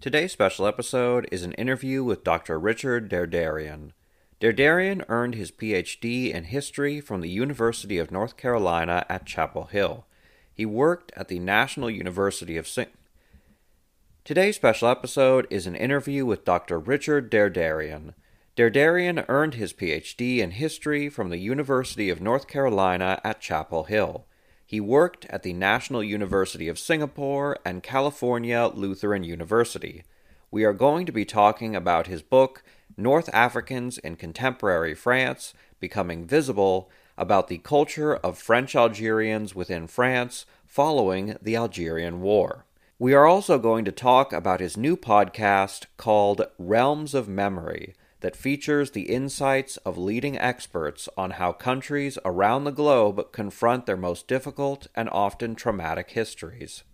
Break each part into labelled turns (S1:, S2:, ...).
S1: Today's special episode is an interview with Dr. Richard Derderian. Derderian earned his PhD in history from the University of North Carolina at Chapel Hill. He worked at the National University of Sing. Today's special episode is an interview with Dr. Richard Derderian. Derderian earned his PhD in history from the University of North Carolina at Chapel Hill. He worked at the National University of Singapore and California Lutheran University. We are going to be talking about his book, North Africans in Contemporary France Becoming Visible, about the culture of French Algerians within France following the Algerian War. We are also going to talk about his new podcast called Realms of Memory that features the insights of leading experts on how countries around the globe confront their most difficult and often traumatic histories.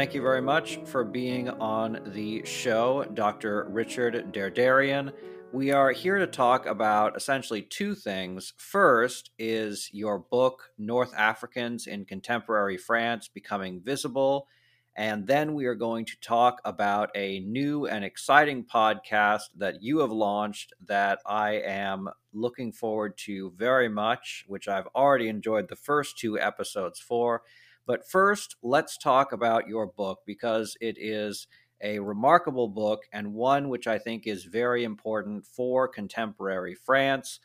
S1: Thank you very much for being on the show, Dr. Richard Derderian. We are here to talk about essentially two things. First is your book, North Africans in Contemporary France Becoming Visible. And then we are going to talk about a new and exciting podcast that you have launched that I am looking forward to very much, which I've already enjoyed the first two episodes for. But first, let's talk about your book because it is a remarkable book and one which I think is very important for contemporary France.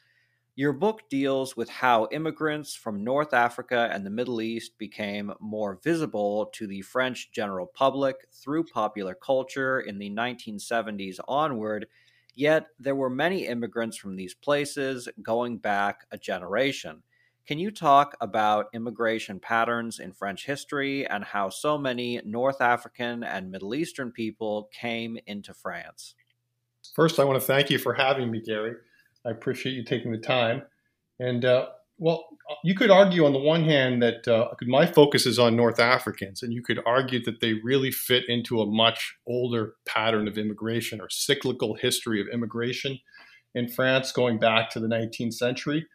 S1: Your book deals with how immigrants from North Africa and the Middle East became more visible to the French general public through popular culture in the 1970s onward, yet there were many immigrants from these places going back a generation. Can you talk about immigration patterns in French history and how so many North African and Middle Eastern people came into France?
S2: First, I want to thank you for having me, Gary. I appreciate you taking the time. And, uh, well, you could argue on the one hand that uh, my focus is on North Africans, and you could argue that they really fit into a much older pattern of immigration or cyclical history of immigration in France going back to the 19th century.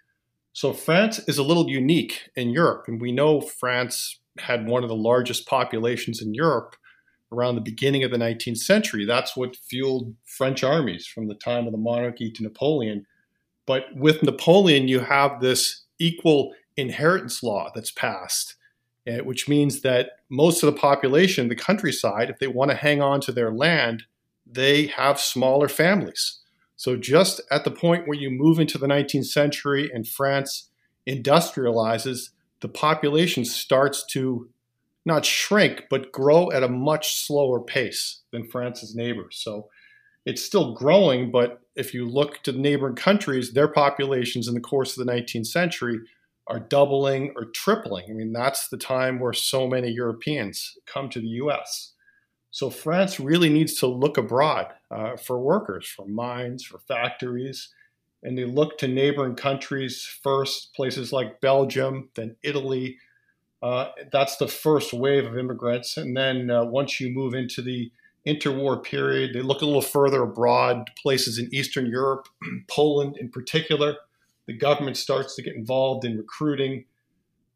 S2: So France is a little unique in Europe, and we know France had one of the largest populations in Europe around the beginning of the 19th century. That's what fueled French armies from the time of the monarchy to Napoleon. But with Napoleon, you have this equal inheritance law that's passed, eh, which means that most of the population, the countryside, if they want to hang on to their land, they have smaller families. So, just at the point where you move into the 19th century and France industrializes, the population starts to not shrink, but grow at a much slower pace than France's neighbors. So, it's still growing, but if you look to the neighboring countries, their populations in the course of the 19th century are doubling or tripling. I mean, that's the time where so many Europeans come to the US. So France really needs to look abroad uh, for workers, for mines, for factories, and they look to neighboring countries first, places like Belgium, then Italy. Uh, that's the first wave of immigrants, and then uh, once you move into the interwar period, they look a little further abroad, places in Eastern Europe, Poland in particular. The government starts to get involved in recruiting,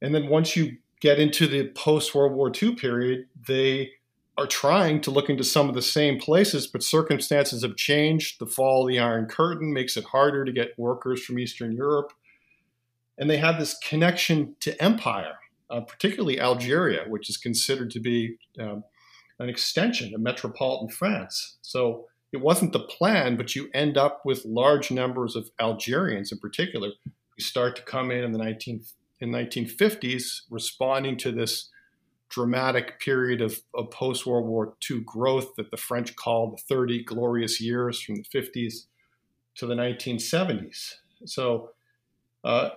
S2: and then once you get into the post World War II period, they are trying to look into some of the same places, but circumstances have changed. The fall of the Iron Curtain makes it harder to get workers from Eastern Europe. And they have this connection to empire, uh, particularly Algeria, which is considered to be um, an extension of metropolitan France. So it wasn't the plan, but you end up with large numbers of Algerians in particular who start to come in in the 19, in 1950s responding to this dramatic period of, of post World War II growth that the French called the 30 glorious years from the 50s to the 1970s. So uh,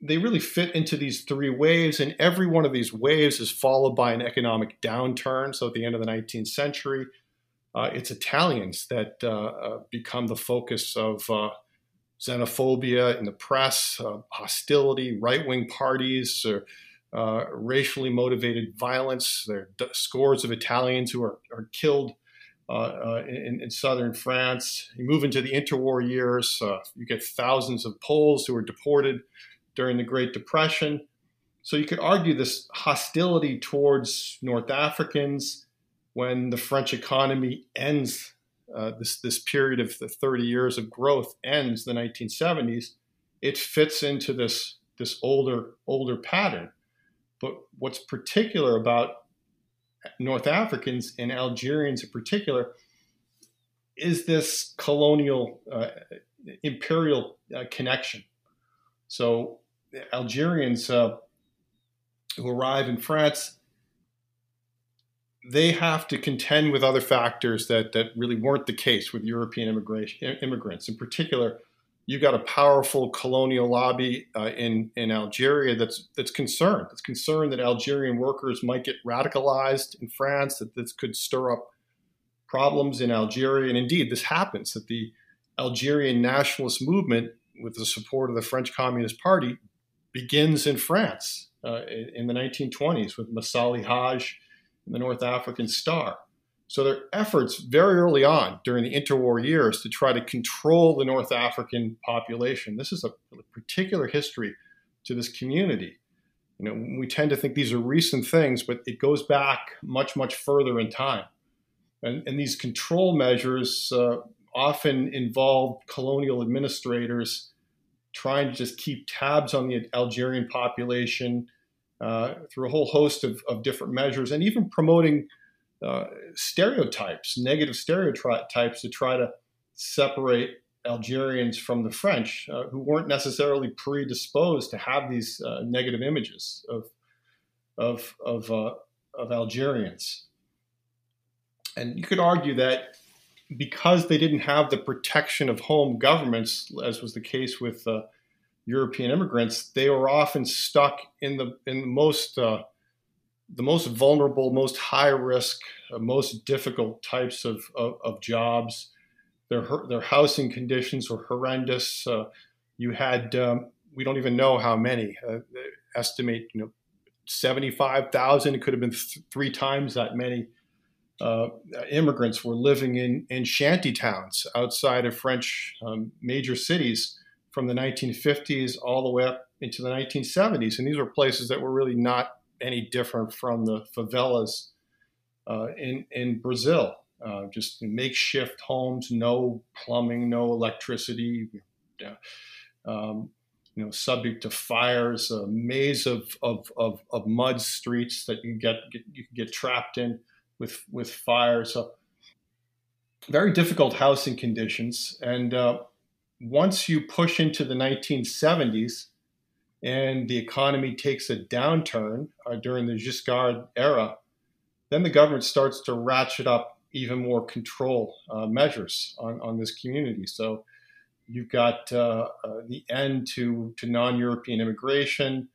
S2: they really fit into these three waves, and every one of these waves is followed by an economic downturn. So at the end of the 19th century, uh, it's Italians that uh, uh become the focus of uh, xenophobia in the press, uh, hostility, right wing parties, racially motivated violence. There are scores of Italians who are, are killed uh, in, in, southern France. You move into the interwar years, uh, you get thousands of Poles who are deported during the Great Depression. So you could argue this hostility towards North Africans when the French economy ends uh, this this period of the 30 years of growth ends the 1970s. It fits into this this older older pattern. But what's particular about North Africans and Algerians in particular is this colonial uh, imperial uh, connection. So Algerians uh, who arrive in France, they have to contend with other factors that that really weren't the case with European immigration immigrants. In particular, you've got a powerful colonial lobby uh, in in Algeria that's that's concerned. It's concerned that Algerian workers might get radicalized in France. That this could stir up problems in Algeria, and indeed, this happens. That the Algerian nationalist movement, with the support of the French Communist Party, begins in France uh, in the 1920s with Messali Hadj and the North African Star. So their efforts very early on during the interwar years to try to control the North African population. This is a particular history to this community. You know, we tend to think these are recent things, but it goes back much, much further in time. And, and these control measures uh, often involved colonial administrators trying to just keep tabs on the Algerian population uh, through a whole host of, of different measures and even promoting uh, stereotypes, negative stereotypes to try to separate Algerians from the French, uh, who weren't necessarily predisposed to have these uh, negative images of of of, uh, of Algerians. And you could argue that because they didn't have the protection of home governments, as was the case with uh, European immigrants, they were often stuck in the in the most the most vulnerable, most high risk, uh, most difficult types of, of, of, jobs. Their, their housing conditions were horrendous. Uh, you had, um, we don't even know how many, uh, estimate, you know, 75,000. It could have been th- three times that many uh, immigrants were living in, in shanty towns outside of French um, major cities from the 1950s all the way up into the 1970s. And these were places that were really not any different from the favelas uh, in in Brazil. Uh, just makeshift homes, no plumbing, no electricity, um, you know, subject to fires, a maze of, of, of, of mud streets that you get, get, you can get trapped in with with fire. So very difficult housing conditions. And uh, once you push into the 1970s, and the economy takes a downturn uh, during the Giscard era, then the government starts to ratchet up even more control uh, measures on, on this community. So you've got uh, uh the end to, to non European immigration.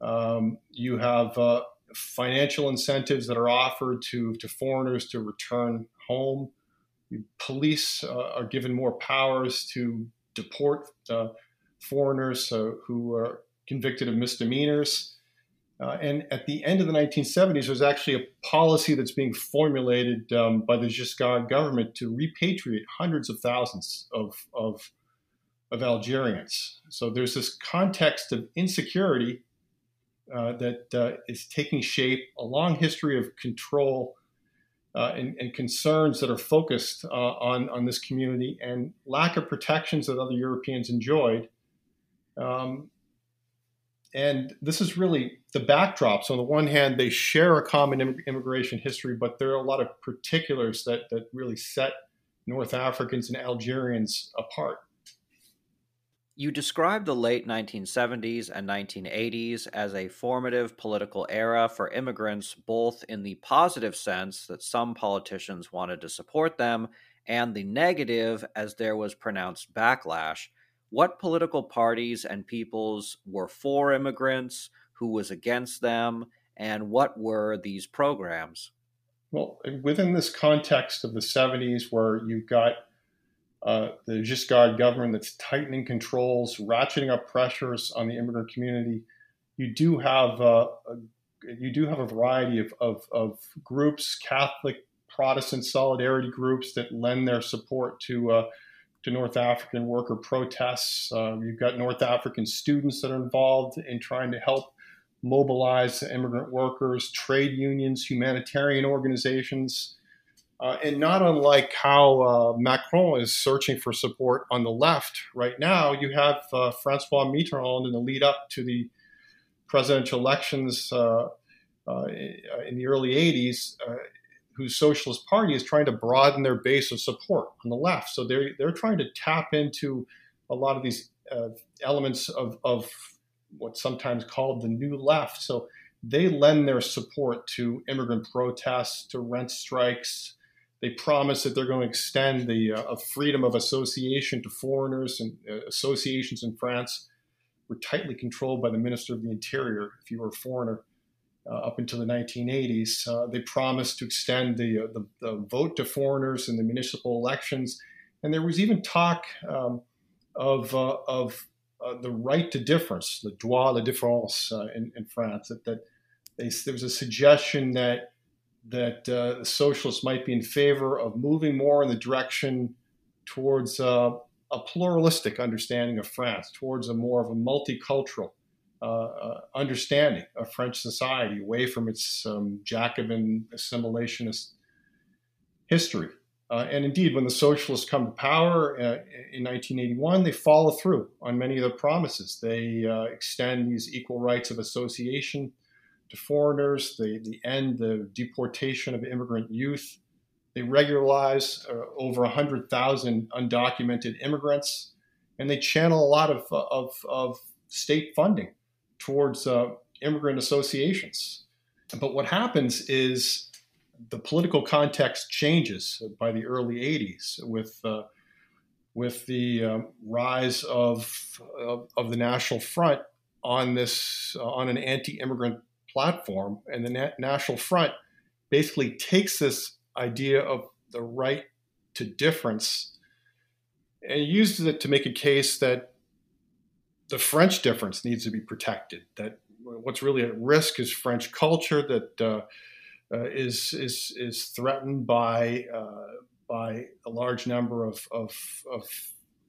S2: Um, you have uh, financial incentives that are offered to, to foreigners to return home. Police uh, are given more powers to deport foreigners who are convicted of misdemeanors. Uh, and at the end of the 1970s, there's actually a policy that's being formulated um, by the Giscard government to repatriate hundreds of thousands of, of, of Algerians. So there's this context of insecurity uh, that uh, is taking shape, a long history of control uh, and, and, concerns that are focused uh, on, on this community, and lack of protections that other Europeans enjoyed. Um, and this is really the backdrop. So on the one hand, they share a common immigration history, but there are a lot of particulars that that really set North Africans and Algerians apart.
S1: You describe the late 1970s and 1980s as a formative political era for immigrants, both in the positive sense that some politicians wanted to support them, and the negative as there was pronounced backlash. What political parties and peoples were for immigrants, who was against them, and what were these programs?
S2: Well, within this context of the 70s, where you've got uh, the Giscard government that's tightening controls, ratcheting up pressures on the immigrant community. You do have uh, you do have a variety of, of, of, groups, Catholic, Protestant solidarity groups that lend their support to uh, to North African worker protests. Uh, you've got North African students that are involved in trying to help mobilize immigrant workers, trade unions, humanitarian organizations. Uh, and not unlike how uh, Macron is searching for support on the left right now, you have uh, Francois Mitterrand in the lead up to the presidential elections uh, uh, in the early 80s, uh, whose Socialist Party is trying to broaden their base of support on the left. So they're, they're trying to tap into a lot of these elements of, of what's sometimes called the new left. So they lend their support to immigrant protests, to rent strikes, they promise that they're going to extend the uh, freedom of association to foreigners, and uh, associations in France were tightly controlled by the Minister of the Interior if you were a foreigner. Uh, up until the 1980s, uh, they promised to extend the, uh, the, the, vote to foreigners in the municipal elections, and there was even talk um, of, of the right to difference, the droit de différence in, in, France. That, that they, there was a suggestion that that uh, the socialists might be in favor of moving more in the direction towards uh, a pluralistic understanding of France, towards a more of a multicultural uh, uh understanding of French society, away from its um, Jacobin assimilationist history. Uh, and indeed, when the socialists come to power uh, in 1981, they follow through on many of their promises. They extend these equal rights of association to foreigners. They, they end the deportation of immigrant youth. They regularize uh, over 100,000 undocumented immigrants, and they channel a lot of, of, of state funding towards uh, immigrant associations. But what happens is the political context changes by the early 80s with, uh, with the um, rise of, of, of, the National Front on this uh, on an anti-immigrant platform. And the Na- National Front basically takes this idea of the right to difference and uses it to make a case that the French difference needs to be protected. That what's really at risk is French culture that uh, uh, is is is threatened by uh, by a large number of, of, of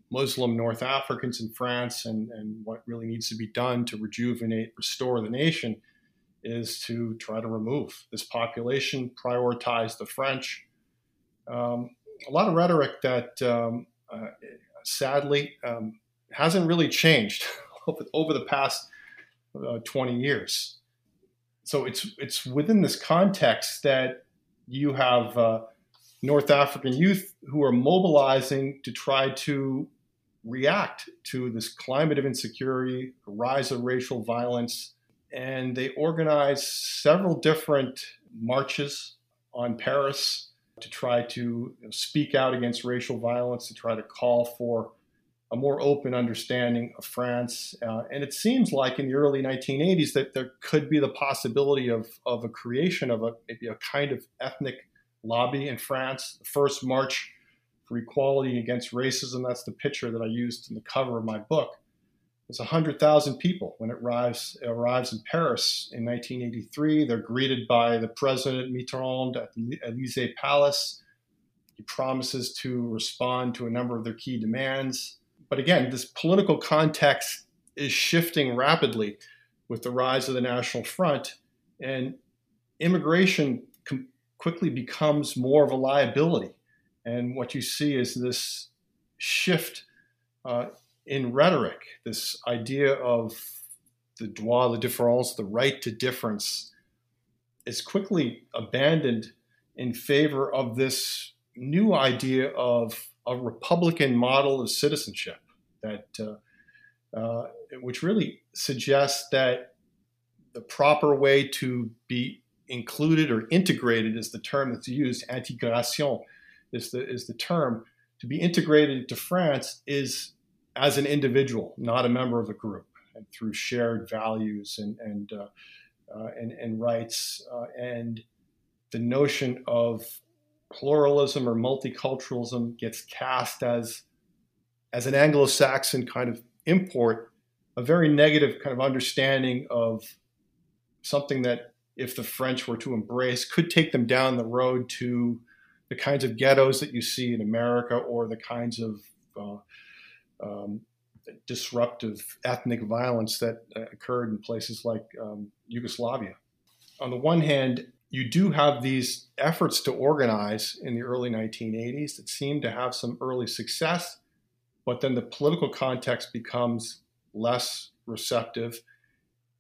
S2: Muslim North Africans in France, and, and what really needs to be done to rejuvenate, restore the nation is to try to remove this population, prioritize the French. Um, a lot of rhetoric that um, uh, sadly um, hasn't really changed over, the past uh, 20 years. So it's it's within this context that you have uh, North African youth who are mobilizing to try to react to this climate of insecurity, rise of racial violence, and they organize several different marches on Paris to try to speak out against racial violence, to try to call for a more open understanding of France. Uh, and it seems like in the early 1980s that there could be the possibility of, of a creation of a maybe a kind of ethnic lobby in France. The first march for equality against racism, that's the picture that I used in the cover of my book. It's 100,000 people when it arrives, arrives in Paris in 1983. They're greeted by the President Mitterrand at the Elysee Palace. He promises to respond to a number of their key demands. But again, this political context is shifting rapidly with the rise of the National Front, and immigration com- quickly becomes more of a liability. And what you see is this shift uh, in rhetoric, this idea of the droit de différence, the right to difference, is quickly abandoned in favor of this new idea of a Republican model of citizenship that uh, uh, which really suggests that the proper way to be included or integrated is the term that's used. Intégration is the is the term to be integrated into France is as an individual, not a member of a group, and through shared values and and uh, uh, and, and, rights uh, and the notion of pluralism or multiculturalism gets cast as as an Anglo-Saxon kind of import, a very negative kind of understanding of something that if the French were to embrace could take them down the road to the kinds of ghettos that you see in America or the kinds of uh, um, disruptive ethnic violence that uh, occurred in places like um, Yugoslavia. On the one hand, you do have these efforts to organize in the early 1980s that seem to have some early success, but then the political context becomes less receptive.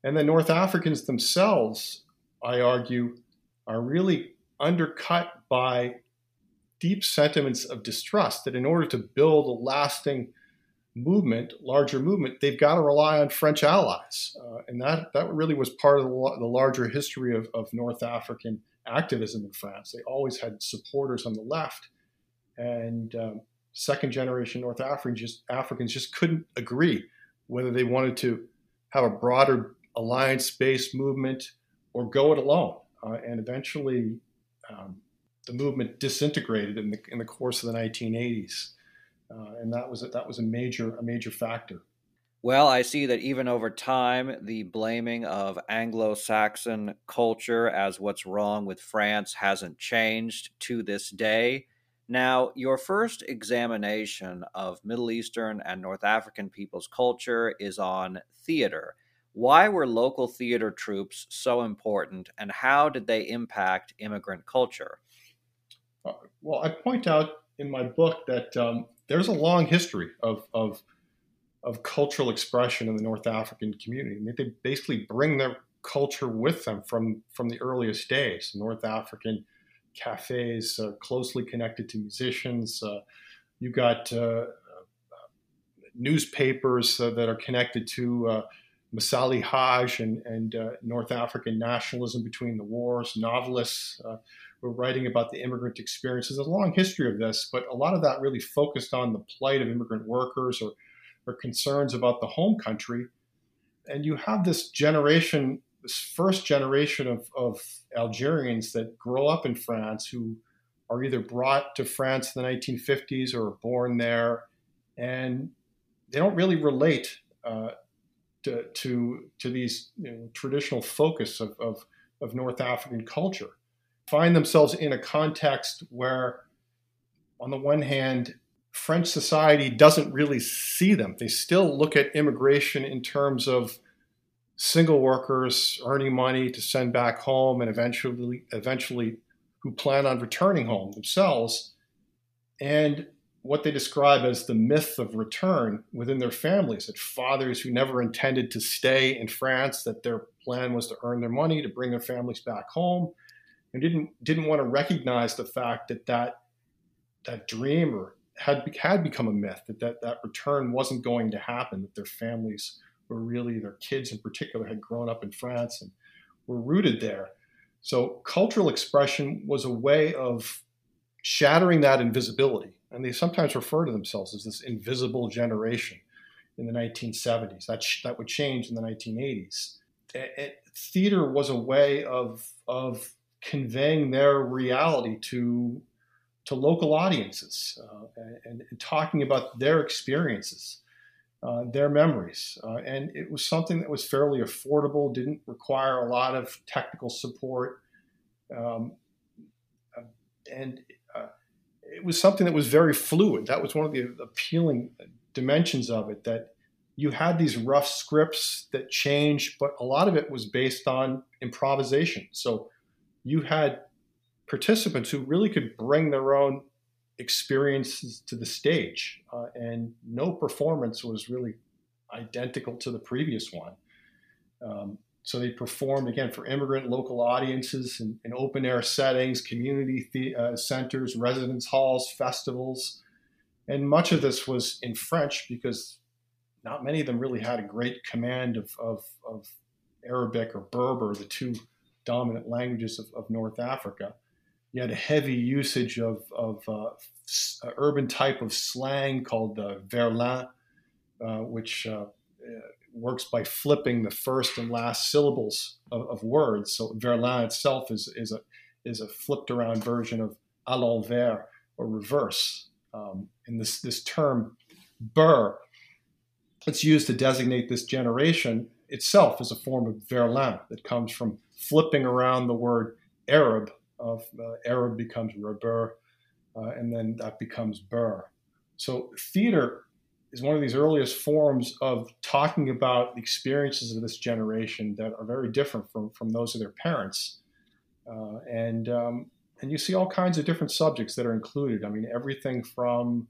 S2: And the North Africans themselves, I argue, are really undercut by deep sentiments of distrust that in order to build a lasting movement, larger movement, they've got to rely on French allies. Uh, and that, that really was part of the, the larger history of, of, North African activism in France. They always had supporters on the left. And um, second generation North Africans just, Africans just couldn't agree whether they wanted to have a broader alliance based movement or go it alone. Uh, and eventually, um, the movement disintegrated in the, in the course of the 1980s. Uh, and that was a, that was a major a major factor.
S1: Well, I see that even over time, the blaming of Anglo Saxon culture as what's wrong with France hasn't changed to this day. Now, your first examination of Middle Eastern and North African people's culture is on theater. Why were local theater troupes so important, and how did they impact immigrant culture?
S2: Uh, well, I point out in my book that um, there's a long history of, of, of cultural expression in the North African community. I mean, they basically bring their culture with them from, from the earliest days. North African cafes uh, closely connected to musicians. Uh, you got uh, uh newspapers uh, that are connected to Messali Hadj and, and North African nationalism between the wars. Novelists were writing about the immigrant experience. There's a long history of this, but a lot of that really focused on the plight of immigrant workers or, or concerns about the home country. And you have this generation, this first generation of, of Algerians that grow up in France who are either brought to France in the 1950s or born there, and they don't really relate uh, to, to, these you know, traditional focus of, of, of North African culture find themselves in a context where, on the one hand, French society doesn't really see them. They still look at immigration in terms of single workers earning money to send back home and eventually eventually who plan on returning home themselves and what they describe as the myth of return within their families that fathers who never intended to stay in France that their plan was to earn their money to bring their families back home and didn't didn't want to recognize the fact that that that dream or had had become a myth that, that that return wasn't going to happen that their families were really their kids in particular had grown up in France and were rooted there. So cultural expression was a way of shattering that invisibility. And they sometimes refer to themselves as this invisible generation in the 1970s that, that would change in the 1980s it, it, theater was a way of of conveying their reality to to local audiences uh, and, and, talking about their experiences, uh, their memories. Uh, and it was something that was fairly affordable, didn't require a lot of technical support. Um, and uh, it was something that was very fluid. That was one of the appealing dimensions of it that you had these rough scripts that changed, but a lot of it was based on improvisation. So you had participants who really could bring their own experiences to the stage, uh, and no performance was really identical to the previous one. Um, so they performed again for immigrant local audiences in, in open air settings, community the, uh, centers, residence halls, festivals. And much of this was in French because not many of them really had a great command of, of, of Arabic or Berber, the two dominant languages of, of, North Africa. You had a heavy usage of, of uh, urban type of slang called uh, verlan, uh, which uh, works by flipping the first and last syllables of, of words. So verlan itself is, is, a, is a flipped around version of à l'envers or reverse. Um, and this, this term Beur, it's used to designate this generation itself as a form of verlan that comes from flipping around the word Arab. Of uh, Arab becomes reber, uh, and then that becomes Beur. So theater is one of these earliest forms of talking about the experiences of this generation that are very different from, from those of their parents. Uh, and um, and you see all kinds of different subjects that are included. I mean, everything from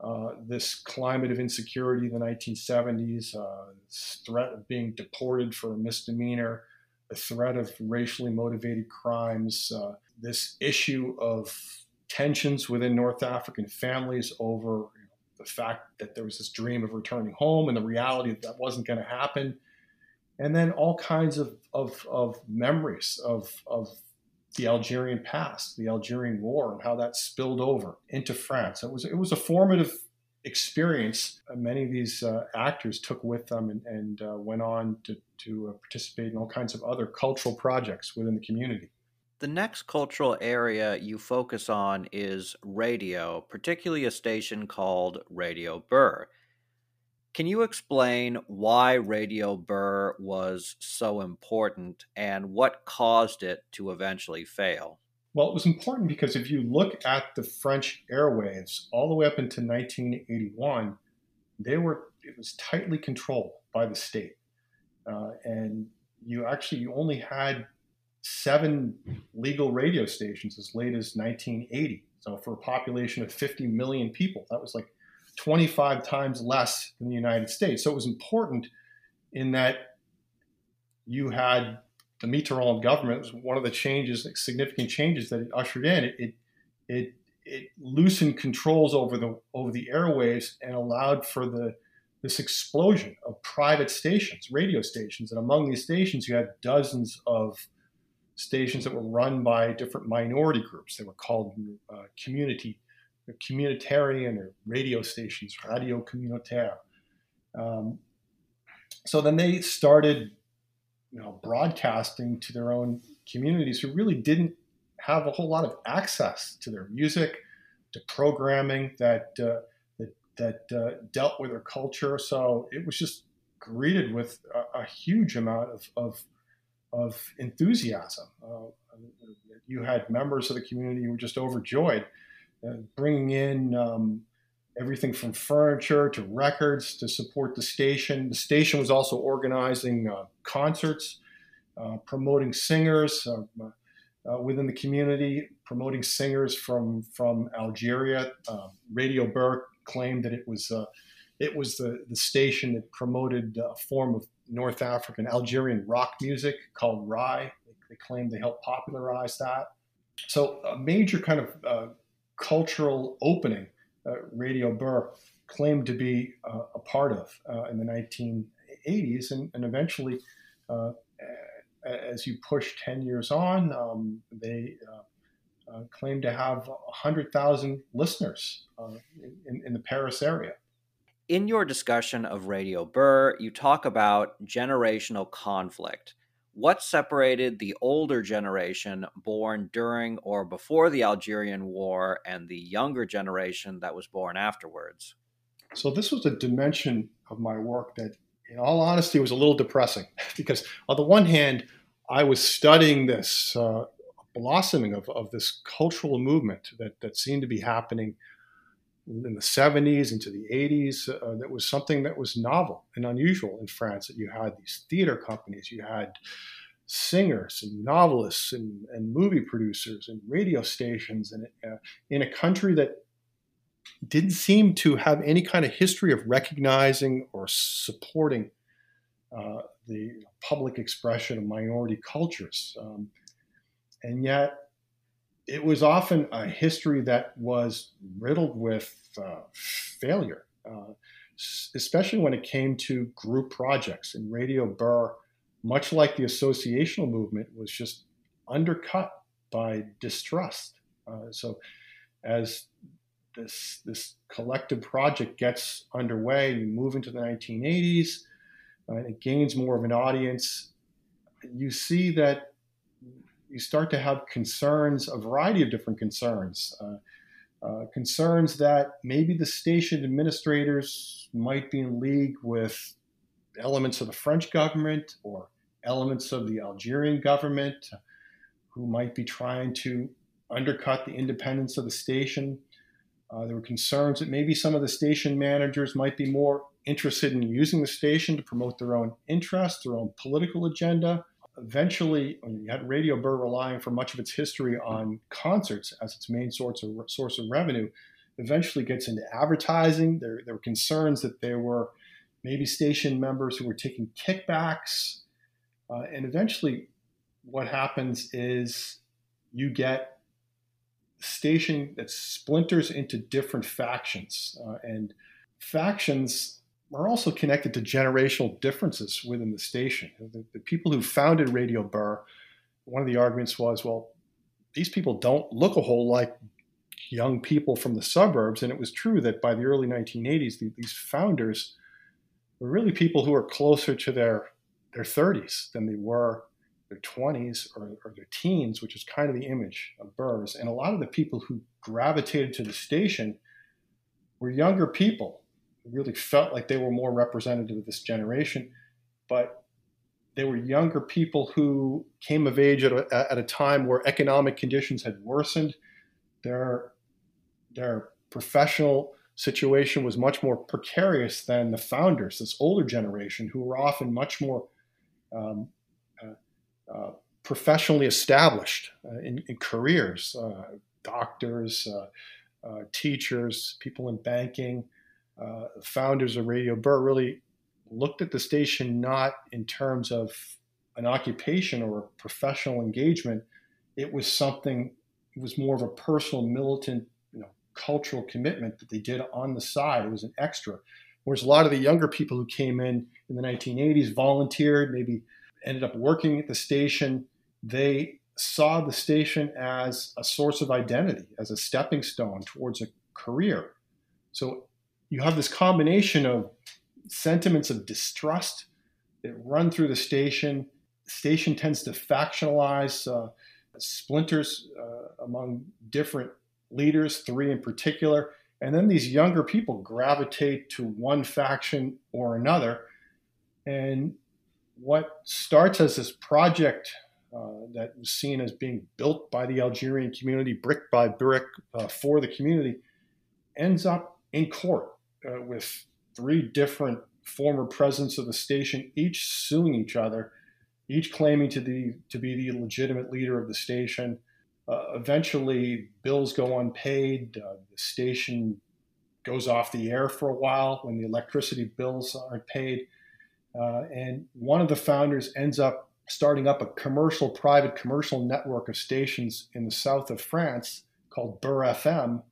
S2: uh, this climate of insecurity in the 1970s, uh, threat of being deported for a misdemeanor, the threat of racially motivated crimes, uh, this issue of tensions within North African families over you know, the fact that there was this dream of returning home and the reality that that wasn't going to happen. And then all kinds of, of, of memories of, of the Algerian past, the Algerian War, and how that spilled over into France. It was it was a formative experience. Uh, many of these uh, actors took with them and, and uh, went on to, to uh, participate in all kinds of other cultural projects within the community.
S1: The next cultural area you focus on is radio, particularly a station called Radio Beur. Can you explain why Radio Beur was so important and what caused it to eventually fail?
S2: Well, it was important because if you look at the French airwaves all the way up into 1981, they were it was tightly controlled by the state, uh, and you actually you only had seven legal radio stations as late as 1980. So for a population of 50 million people, that was like 25 times less than the United States. So it was important in that you had the Mitterrand government was one of the changes, significant changes that it ushered in. It, it, it, it loosened controls over the over the airwaves and allowed for the this explosion of private stations, radio stations, and among these stations you had dozens of stations that were run by different minority groups. They were called uh, community communitarian or radio stations, radio communautaire. Um, so then they started, you know, broadcasting to their own communities who really didn't have a whole lot of access to their music, to programming that uh, that, that uh, dealt with their culture. So it was just greeted with a, a huge amount of, of, of enthusiasm. Uh, you had members of the community who were just overjoyed uh, bringing in um, everything from furniture to records to support the station. The station was also organizing uh, concerts, uh, promoting singers uh, uh, within the community, promoting singers from from Algeria. Radio Beur claimed that it was it was the, the station that promoted a form of North African Algerian rock music called Rai. They claimed they helped popularize that. So a major kind of uh, cultural opening uh, Radio Beur claimed to be uh, a part of uh, in the 1980s, and, and eventually, uh, as you push 10 years on, um, they uh, uh, claim to have 100,000 listeners in, in the Paris area.
S1: In your discussion of Radio Beur, you talk about generational conflict what separated the older generation born during or before the Algerian War and the younger generation that was born afterwards?
S2: So, this was a dimension of my work that, in all honesty, was a little depressing because, on the one hand, I was studying this uh, blossoming of, of this cultural movement that, that seemed to be happening in the 70s into the 80s uh, that was something that was novel and unusual in France that you had these theater companies you had singers and novelists and, and movie producers and radio stations and uh, in a country that didn't seem to have any kind of history of recognizing or supporting uh, the public expression of minority cultures. Um, and yet it was often a history that was riddled with uh, failure. Uh, especially when it came to group projects. And Radio Beur, much like the associational movement, was just undercut by distrust. Uh, so, as this this collective project gets underway, you move into the 1980s, uh, and it gains more of an audience. You see that you start to have concerns, a variety of different concerns. Uh, uh, concerns that maybe the station administrators might be in league with elements of the French government or elements of the Algerian government who might be trying to undercut the independence of the station. Uh, there were concerns that maybe some of the station managers might be more interested in using the station to promote their own interests, their own political agenda eventually, you had Radio Beur relying for much of its history on concerts as its main source of source of revenue. Eventually, gets into advertising. There, there were concerns that there were maybe station members who were taking kickbacks, uh, and eventually, what happens is you get station that splinters into different factions, uh, and factions are also connected to generational differences within the station. The, the, people who founded Radio Beur, one of the arguments was, well, these people don't look a whole like young people from the suburbs. And it was true that by the early 1980s, the, these founders were really people who were closer to their, their 30s than they were their 20s or, or their teens, which is kind of the image of Beurs. And a lot of the people who gravitated to the station were younger people really felt like they were more representative of this generation. But they were younger people who came of age at a, at a time where economic conditions had worsened. Their, their professional situation was much more precarious than the founders, this older generation, who were often much more um, uh, uh, professionally established uh, in, in, careers uh, doctors, uh, uh, teachers, people in banking uh, founders of Radio Beur really looked at the station not in terms of an occupation or a professional engagement. It was something. It was more of a personal, militant, you know, cultural commitment that they did on the side. It was an extra. Whereas a lot of the younger people who came in in the 1980s volunteered, maybe ended up working at the station. They saw the station as a source of identity, as a stepping stone towards a career. So you have this combination of sentiments of distrust that run through the station. The station tends to factionalize uh, splinters uh, among different leaders, three in particular. And then these younger people gravitate to one faction or another. And what starts as this project uh, that was seen as being built by the Algerian community, brick by brick uh, for the community, ends up in court uh, with three different former presidents of the station, each suing each other, each claiming to be to be the legitimate leader of the station. Uh, eventually, bills go unpaid. Uh, the station goes off the air for a while when the electricity bills aren't paid. Uh, and one of the founders ends up starting up a commercial, private commercial network of stations in the south of France called Beur FM,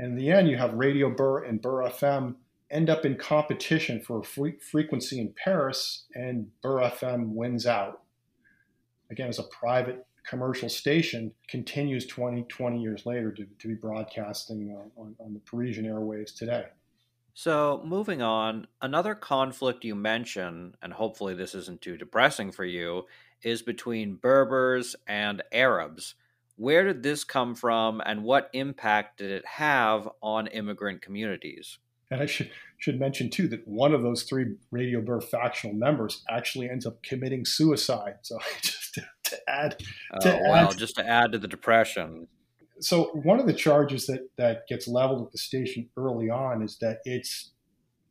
S2: and in the end, you have Radio Beur and Beur FM end up in competition for a frequency in Paris, and Beur FM wins out. Again, as a private commercial station, continues 20, 20 years later to, to be broadcasting on, on the Parisian airwaves today.
S1: So, moving on, another conflict you mention, and hopefully this isn't too depressing for you, is between Berbers and Arabs. Where did this come from, and what impact did it have on immigrant communities?
S2: And I should should mention too that one of those three Radio Beur factional members actually ends up committing suicide. So just to, to add,
S1: to oh, wow, just to add to the depression.
S2: So one of the charges that that gets leveled at the station early on is that it's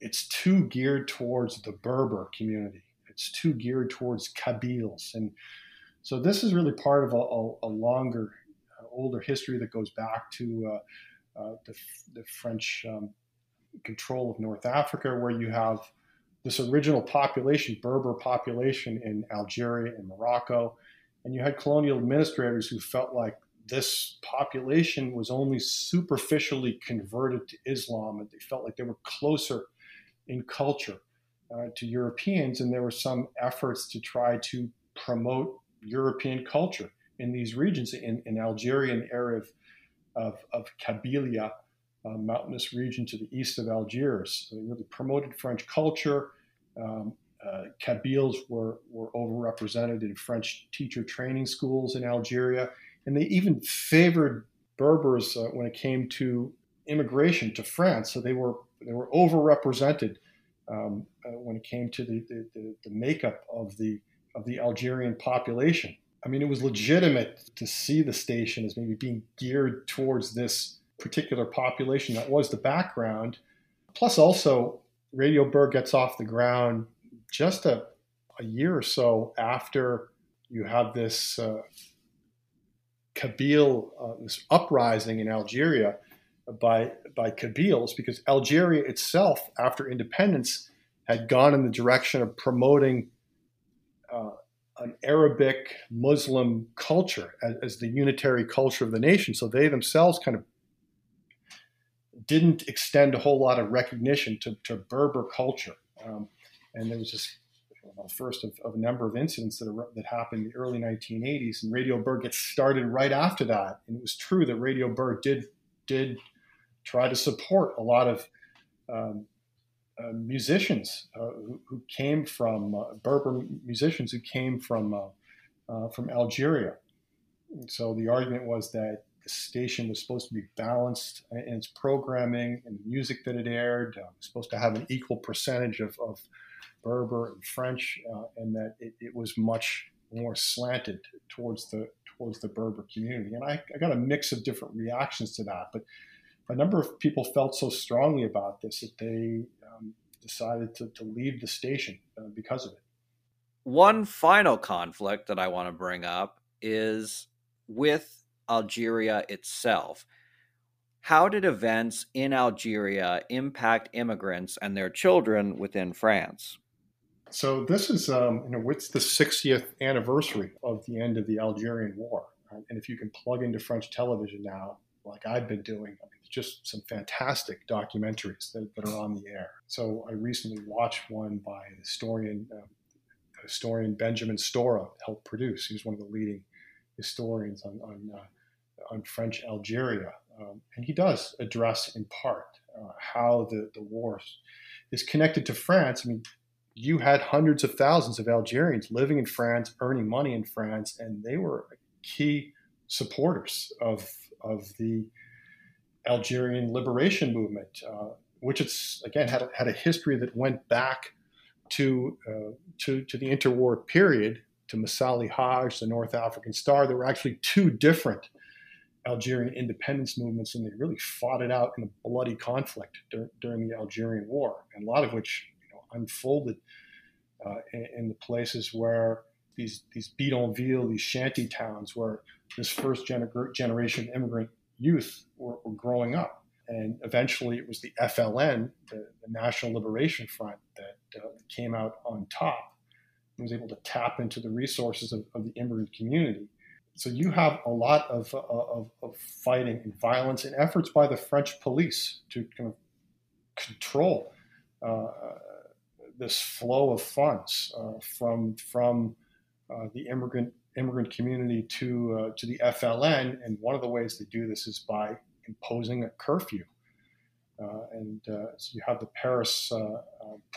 S2: it's too geared towards the Berber community. It's too geared towards Kabyles and so this is really part of a, a, a longer, older history that goes back to uh, uh, the, the, French um, control of North Africa, where you have this original population, Berber population in Algeria and Morocco, and you had colonial administrators who felt like this population was only superficially converted to Islam, and they felt like they were closer in culture uh, to Europeans, and there were some efforts to try to promote European culture in these regions. In, in Algeria, an area of, of, Kabylia, a mountainous region to the east of Algiers, so they really promoted French culture. Um, uh, Kabyles were, were overrepresented in French teacher training schools in Algeria, and they even favored Berbers uh, when it came to immigration to France. So they were they were overrepresented um, uh, when it came to the, the, the, makeup of the of the Algerian population. I mean, it was legitimate to see the station as maybe being geared towards this particular population. That was the background. Plus, also, Radio Beur gets off the ground just a, a year or so after you have this uh, Kabyle, uh, this uprising in Algeria by by Kabyles, because Algeria itself, after independence, had gone in the direction of promoting uh, an Arabic Muslim culture as, as, the unitary culture of the nation. So they themselves kind of didn't extend a whole lot of recognition to, to Berber culture. Um, and there was just the first of, of, a number of incidents that, are, that happened in the early 1980s. And Radio Beur gets started right after that. And it was true that Radio Beur did did try to support a lot of um, uh, musicians uh, who, who, came from uh, Berber musicians who came from uh, from Algeria. And so the argument was that the station was supposed to be balanced in its programming and the music that it aired. Uh, was supposed to have an equal percentage of, of Berber and French, uh, and that it, it, was much more slanted towards the towards the Berber community. And I, I, got a mix of different reactions to that, but a number of people felt so strongly about this that they um, decided to, to leave the station uh, because of it.
S1: One final conflict that I want to bring up is with Algeria itself. How did events in Algeria impact immigrants and their children within France?
S2: So this is, um, you know, it's the 60th anniversary of the end of the Algerian War, right? and if you can plug into French television now, like I've been doing, I mean, just some fantastic documentaries that, that, are on the air. So I recently watched one by historian, uh, historian Benjamin Stora, helped produce. He was one of the leading historians on on, uh, on French Algeria, um, and he does address in part uh, how the the war is connected to France. I mean, you had hundreds of thousands of Algerians living in France, earning money in France, and they were key supporters of of the Algerian liberation movement, uh, which it's again had a, had a history that went back to uh, to to the interwar period to Messali Hadj, the North African Star. There were actually two different Algerian independence movements, and they really fought it out in a bloody conflict dur- during the Algerian War, and a lot of which unfolded uh, in, in, the places where these these bidonvilles, these shanty towns, where this first gener- generation immigrant youth were, were, growing up. And eventually, it was the FLN, the, the National Liberation Front, that uh, came out on top and was able to tap into the resources of, of the immigrant community. So you have a lot of, uh, of, of fighting and violence and efforts by the French police to kind of control uh, this flow of funds uh, from from uh, the immigrant immigrant community to uh, to the FLN, and one of the ways they do this is by imposing a curfew. Uh, and uh, so you have the Paris uh,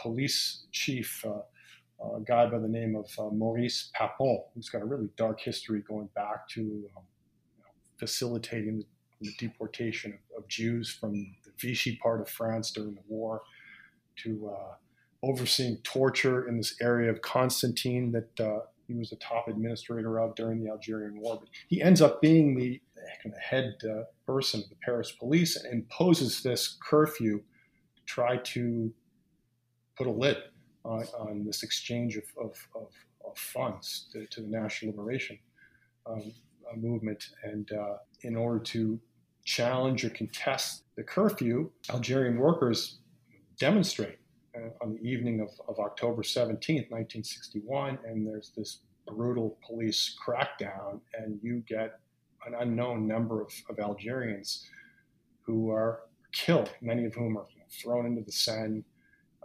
S2: police chief, a guy by the name of Maurice Papon, who's got a really dark history going back to um, you know, facilitating the, the deportation of, of, Jews from the Vichy part of France during the war to overseeing torture in this area of Constantine that uh, he was a top administrator of during the Algerian War. But he ends up being the, head uh, person of the Paris police and imposes this curfew to try to put a lid on, on this exchange of, of, of, of funds to, to, the National Liberation um, uh, Movement. And uh, in order to challenge or contest the curfew, Algerian workers demonstrate uh, on the evening of, of October 17th, 1961, and there's this brutal police crackdown, and you get an unknown number of, of Algerians who are killed, many of whom are thrown into the Seine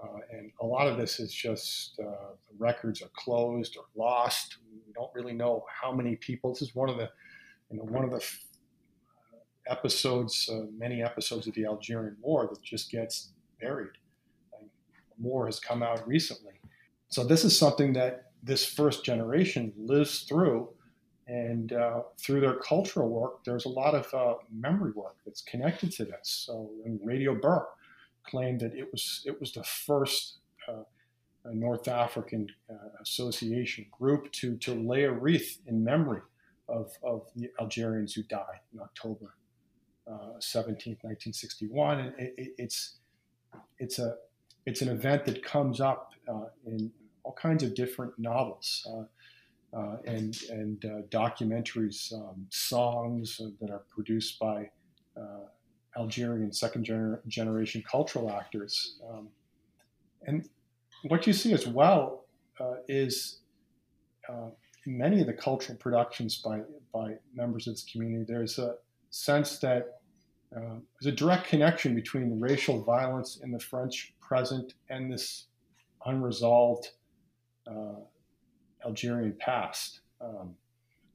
S2: Uh, and a lot of this is just uh, the records are closed or lost. We don't really know how many people. This is one of the, you know, one of the uh, episodes, uh, many episodes of the Algerian War that just gets buried. More has come out recently. So this is something that this first generation lives through. And uh, through their cultural work, there's a lot of uh, memory work that's connected to this. So, Radio Beur claimed that it was it was the first uh, North African uh, association group to to lay a wreath in memory of, of the Algerians who died in October uh, seventeenth, nineteen sixty one. And it, it, it's it's a it's an event that comes up uh, in all kinds of different novels. Uh, uh and and uh, documentaries, um, songs that are produced by Algerian second gener- generation cultural actors. Um, and what you see as well uh, is uh, many of the cultural productions by, by members of this community, there's a sense that uh, there's a direct connection between racial violence in the French present and this unresolved uh, Algerian past. Um,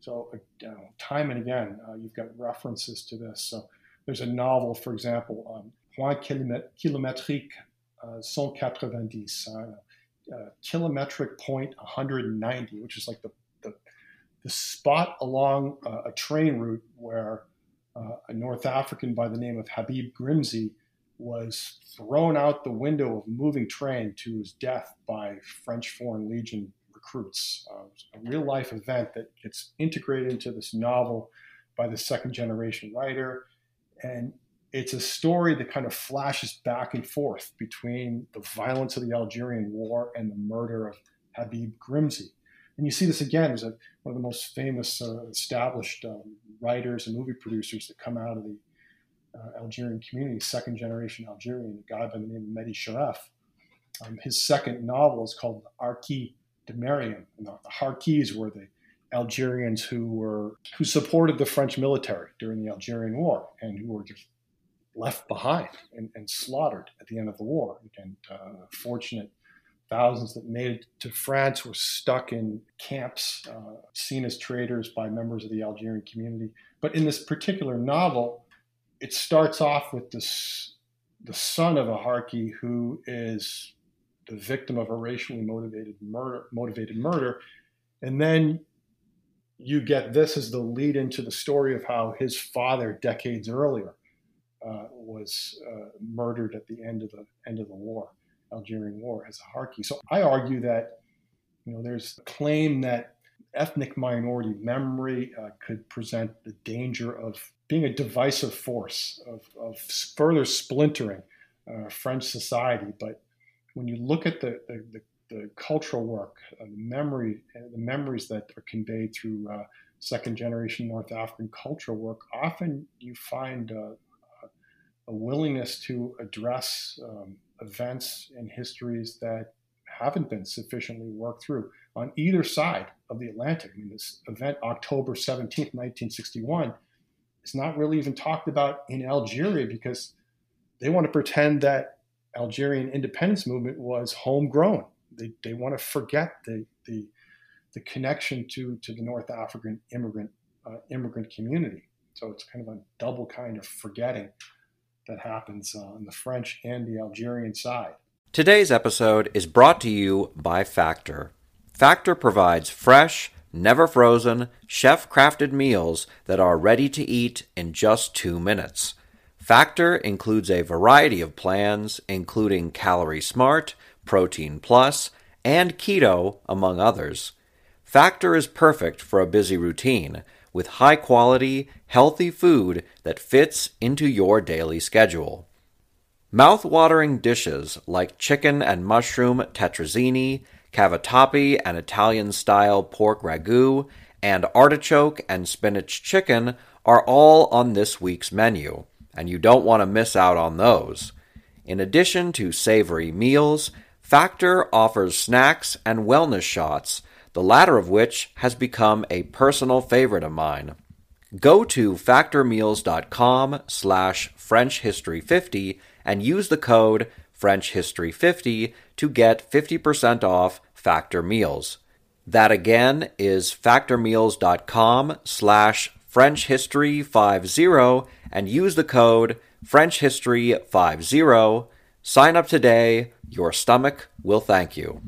S2: so, uh, time and again, uh, you've got references to this. So, there's a novel, for example, um, Point Kilométrique uh, 190, uh, uh, kilometric point 190, which is like the, the, the spot along uh, a train route where uh, a North African by the name of Habib Grimzi was thrown out the window of a moving train to his death by French Foreign Legion recruits. Uh, a real life event that gets integrated into this novel by the second generation writer and it's a story that kind of flashes back and forth between the violence of the Algerian War and the murder of Habib Grimzi. And you see this again as one of the most famous uh, established um, writers and movie producers that come out of the uh, Algerian community, second generation Algerian, a guy by the name of Mehdi Charef. Um, his second novel is called Harkis de Mariam. The, the Harkis were the Algerians who were who supported the French military during the Algerian War and who were just left behind and, and slaughtered at the end of the war. And uh, fortunate thousands that made it to France were stuck in camps, uh, seen as traitors by members of the Algerian community. But in this particular novel, it starts off with this the son of a Harki who is the victim of a racially motivated murder, motivated murder, and then you get this as the lead into the story of how his father, decades earlier, uh, was uh, murdered at the end of the end of the war, Algerian War, as a Harki. So I argue that you know there's a claim that ethnic minority memory uh, could present the danger of being a divisive force of, of further splintering uh, French society. But when you look at the, the, the cultural work, uh, the memory, uh, the memories that are conveyed through uh, second generation North African cultural work, often you find uh, a willingness to address um, events and histories that haven't been sufficiently worked through on either side of the Atlantic. I mean, this event, October 17th, 1961, is not really even talked about in Algeria because they want to pretend that Algerian independence movement was homegrown they, they want to forget the, the, the connection to, to the North African immigrant, uh, immigrant community. So it's kind of a double kind of forgetting that happens uh, on the French and the Algerian side.
S1: Today's episode is brought to you by Factor. Factor provides fresh, never frozen, chef crafted meals that are ready to eat in just two minutes. Factor includes a variety of plans, including Calorie Smart Protein Plus, and Keto, among others. Factor is perfect for a busy routine with high quality, healthy food that fits into your daily schedule. Mouth-watering dishes like chicken and mushroom tetrazzini, cavatappi and Italian-style pork ragu, and artichoke and spinach chicken are all on this week's menu, and you don't want to miss out on those. In addition to savory meals, Factor offers snacks and wellness shots, the latter of which has become a personal favorite of mine. Go to factormeals.com slash frenchhistory50 and use the code French History 50 to get 50% off Factor meals. That again is factormeals.com slash French History 50 and use the code French History 50. Sign up today. Your stomach will thank you.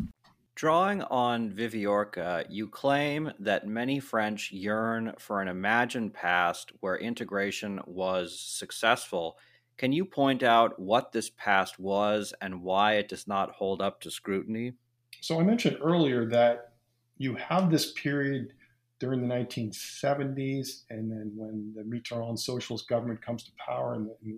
S1: Drawing on Wieviorka, you claim that many French yearn for an imagined past where integration was successful. Can you point out what this past was and why it does not hold up to scrutiny?
S2: So, I mentioned earlier that you have this period during the 1970s, and then when the Mitterrand socialist government comes to power in the, in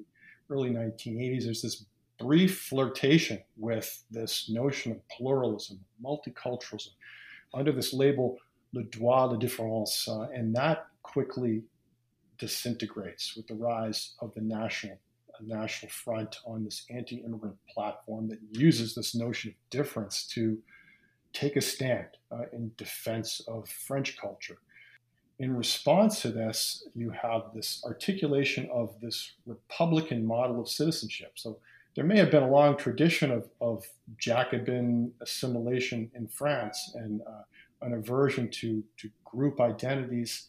S2: the early 1980s, there's this brief flirtation with this notion of pluralism, multiculturalism, under this label, le droit de différence, uh, and that quickly disintegrates with the rise of the national national front on this anti-immigrant platform that uses this notion of difference to take a stand uh, in defense of French culture. In response to this, you have this articulation of this Republican model of citizenship. So there may have been a long tradition of, of Jacobin assimilation in France and uh, an aversion to, to group identities,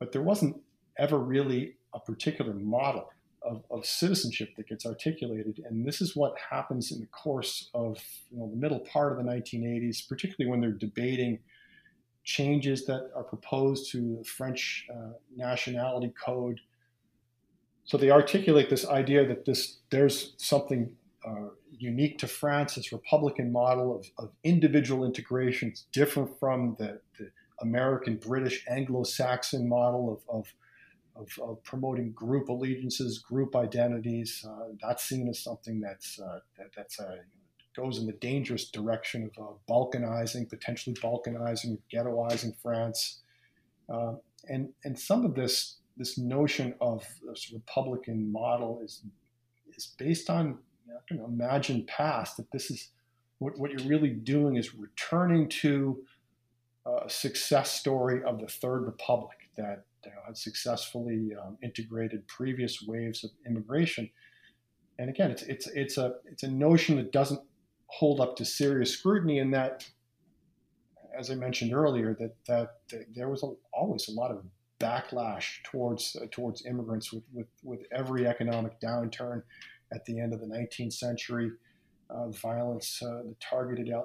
S2: but there wasn't ever really a particular model of, of, citizenship that gets articulated. And this is what happens in the course of you know, the middle part of the 1980s, particularly when they're debating changes that are proposed to the French uh, nationality code so they articulate this idea that this there's something uh, unique to France, this Republican model of, of individual integration. It's different from the, the American, British, Anglo-Saxon model of, of of, of, promoting group allegiances, group identities. Uh, that's seen as something that's uh, that, that's uh, goes in the dangerous direction of uh, balkanizing, potentially balkanizing, ghettoizing France. Uh, and and some of this this notion of this Republican model is is based on you know, imagined past that this is what, what you're really doing is returning to a success story of the Third Republic that you know, had successfully um, integrated previous waves of immigration. And again, it's it's it's a it's a notion that doesn't hold up to serious scrutiny in that, as I mentioned earlier, that that, that there was a, always a lot of backlash towards uh, towards immigrants with, with, with every economic downturn at the end of the 19th century. Uh, violence uh, that targeted uh,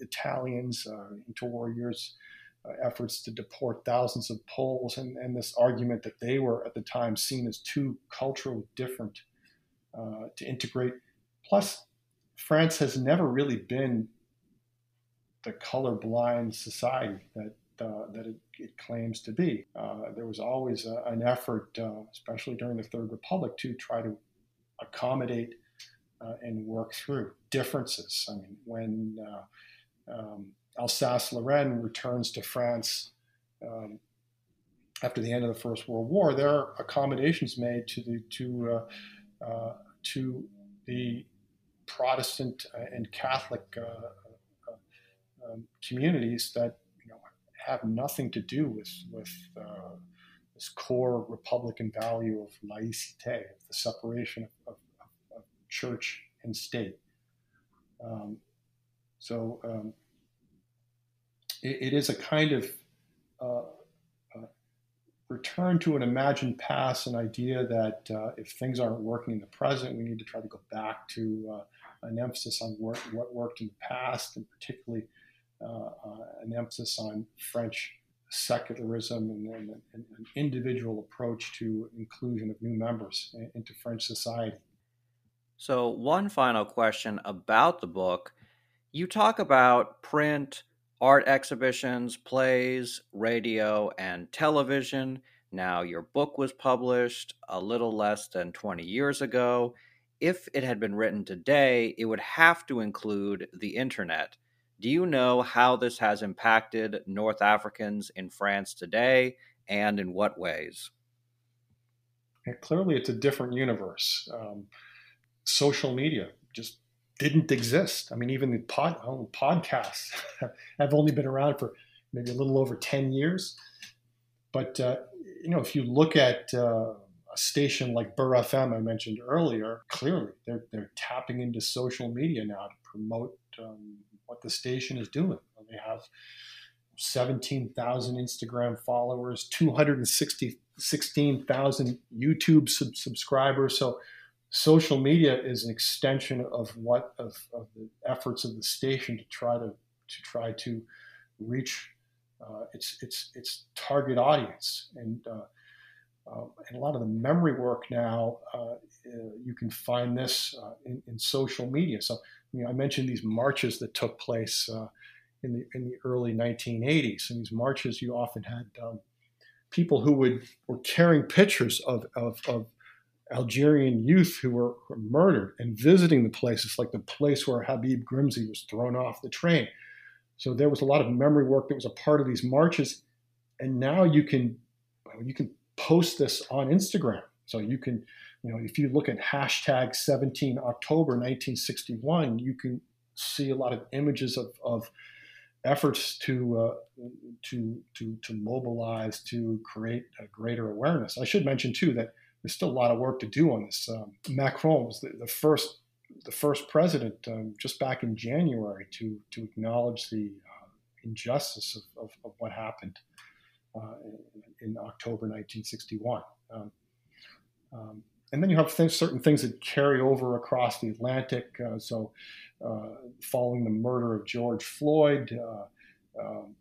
S2: Italians, uh, interwar years, uh, efforts to deport thousands of Poles, and, and this argument that they were at the time seen as too culturally different to integrate. Plus, France has never really been the colorblind society that uh, that it, it, claims to be. Uh, there was always a, an effort, uh, especially during the Third Republic, to try to accommodate uh, and work through differences. I mean, when uh, um, Alsace-Lorraine returns to France um, after the end of the First World War, there are accommodations made to the to to the Protestant and Catholic um, communities that you know have nothing to do with with uh, this core Republican value of laïcité, the separation of, of, of church and state. Um, so um, it, it is a kind of uh, uh, return to an imagined past, an idea that uh, if things aren't working in the present, we need to try to go back to uh, an emphasis on work, what worked in the past, and particularly uh, uh, an emphasis on French secularism and, and, and, an individual approach to inclusion of new members into French society.
S1: So, one final question about the book. You talk about print, art exhibitions, plays, radio, and television. Now, your book was published a little less than 20 years ago. If it had been written today, it would have to include the internet. Do you know how this has impacted North Africans in France today and in what ways?
S2: Clearly, it's a different universe. Um, social media just didn't exist. I mean, even the pod, oh, podcasts have only been around for maybe a little over 10 years. But, uh, you know, if you look at uh, a station like Beur FM I mentioned earlier, clearly they're, they're tapping into social media now to promote um, what the station is doing. They have 17,000 Instagram followers, 216,000 YouTube sub- subscribers. So social media is an extension of what of, of, the efforts of the station to try to to try to reach uh, its its its target audience. And uh, uh, and a lot of the memory work now uh, you can find this uh, in, in, social media. So you know, I mentioned these marches that took place uh, in the in the early 1980s and these marches you often had um, people who would were carrying pictures of, of, of Algerian youth who were, murdered and visiting the places like the place where Habib Grimzi was thrown off the train. So there was a lot of memory work that was a part of these marches. And now you can you can post this on Instagram. So you can, you know, if you look at hashtag 17 October 1961, you can see a lot of images of, of efforts to, uh, to, to, to mobilize, to create a greater awareness. I should mention too that there's still a lot of work to do on this. Um, Macron was the, the, first the first president um, just back in January to to acknowledge the uh, injustice of, of, of, what happened uh, in, October 1961. Um, um, and then you have certain things that carry over across the Atlantic. Uh, so, uh, following the murder of George Floyd, uh, um,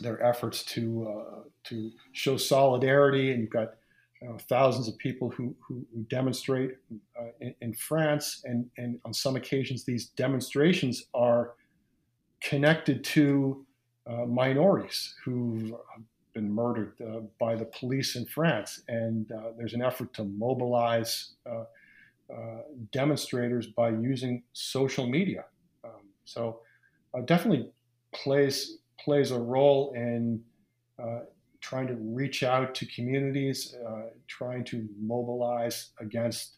S2: their efforts to uh, to show solidarity, and you've got thousands of people who, who, who demonstrate uh, in, in, France, and, and on some occasions, these demonstrations are connected to uh, minorities who've been murdered uh, by the police in France. And uh, there's an effort to mobilize uh, demonstrators by using social media. Um, so, definitely plays plays a role in trying to reach out to communities, uh, trying to mobilize against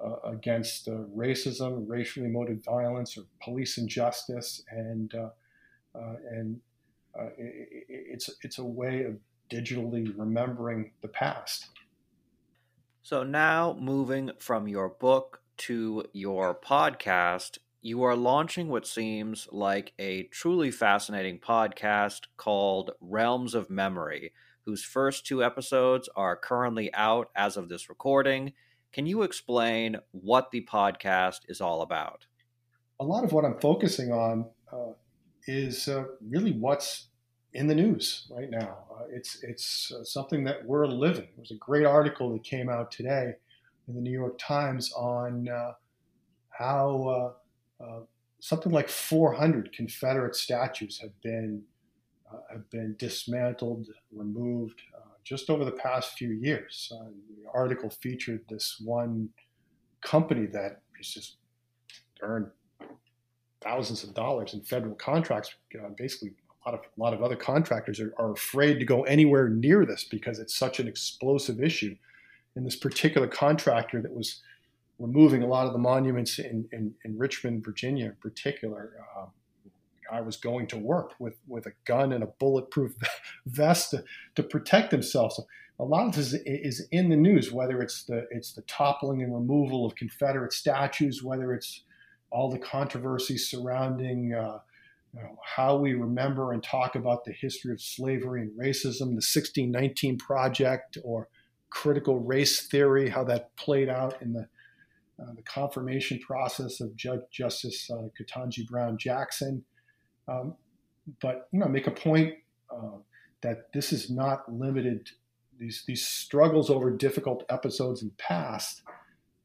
S2: uh, against uh, racism, racially motivated violence, or police injustice, and uh, uh, and uh, it, it's it's a way of digitally remembering the past.
S1: So now, moving from your book to your podcast, you are launching what seems like a truly fascinating podcast called Realms of Memory, whose first two episodes are currently out as of this recording. Can you explain what the podcast is all about?
S2: A lot of what I'm focusing on uh, is uh, really what's in the news right now. Uh, it's it's uh, something that we're living. There was a great article that came out today in the New York Times on uh, how uh, something like 400 Confederate statues have been uh, have been dismantled, removed uh, just over the past few years. The article featured this one company that has just earned thousands of dollars in federal contracts. basically, a lot of a lot of other contractors are, are afraid to go anywhere near this because it's such an explosive issue. And this particular contractor that was removing a lot of the monuments in, in, in Richmond, Virginia, in particular. Uh, I was going to work with, with a gun and a bulletproof vest to, to protect themselves. So a lot of this is, is in the news, whether it's the it's the toppling and removal of Confederate statues, whether it's all the controversy surrounding uh, you know, how we remember and talk about the history of slavery and racism, the 1619 Project, or critical race theory, how that played out in the uh, the confirmation process of Judge Justice uh, Ketanji Brown Jackson. Um, but you know, make a point uh, that this is not limited. These these struggles over difficult episodes in the past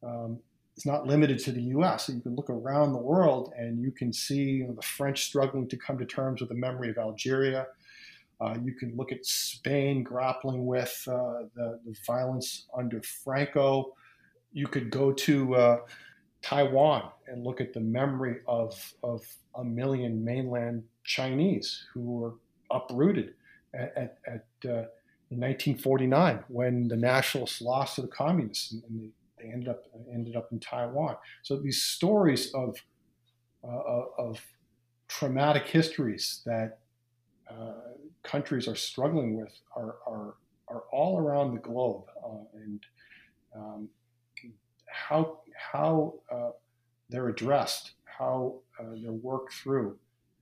S2: um, is not limited to the U.S. So you can look around the world and you can see you know, the French struggling to come to terms with the memory of Algeria. Uh, you can look at Spain grappling with uh, the, the, violence under Franco you could go to uh, Taiwan and look at the memory of, of a million mainland Chinese who were uprooted at, at, at uh, in 1949 when the nationalists lost to the communists and, they, they, ended up ended up in Taiwan. So these stories of uh, of traumatic histories that uh, countries are struggling with are, are are all around the globe, uh, and how uh, they're addressed, how uh, they're worked through,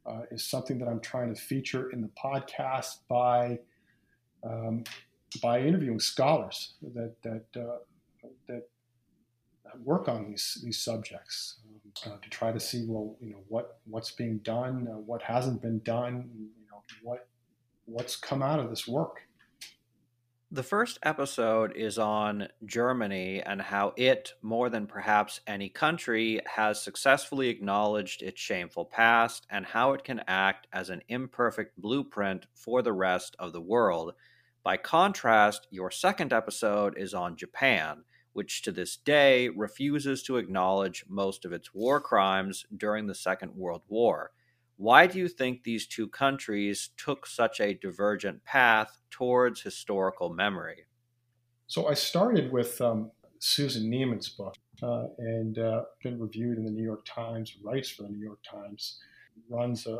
S2: uh, is something that I'm trying to feature in the podcast by um, by interviewing scholars that that uh, that work on these these subjects uh, to try to see well you know what what's being done, uh, what hasn't been done, you know what what's come out of this work.
S1: The first episode is on Germany and how it, more than perhaps any country, has successfully acknowledged its shameful past and how it can act as an imperfect blueprint for the rest of the world. By contrast, your second episode is on Japan, which to this day refuses to acknowledge most of its war crimes during the Second World War. Why do you think these two countries took such a divergent path towards historical memory?
S2: So I started with um, Susan Neiman's book uh, and uh, been reviewed in the New York Times, writes for the New York Times, runs a,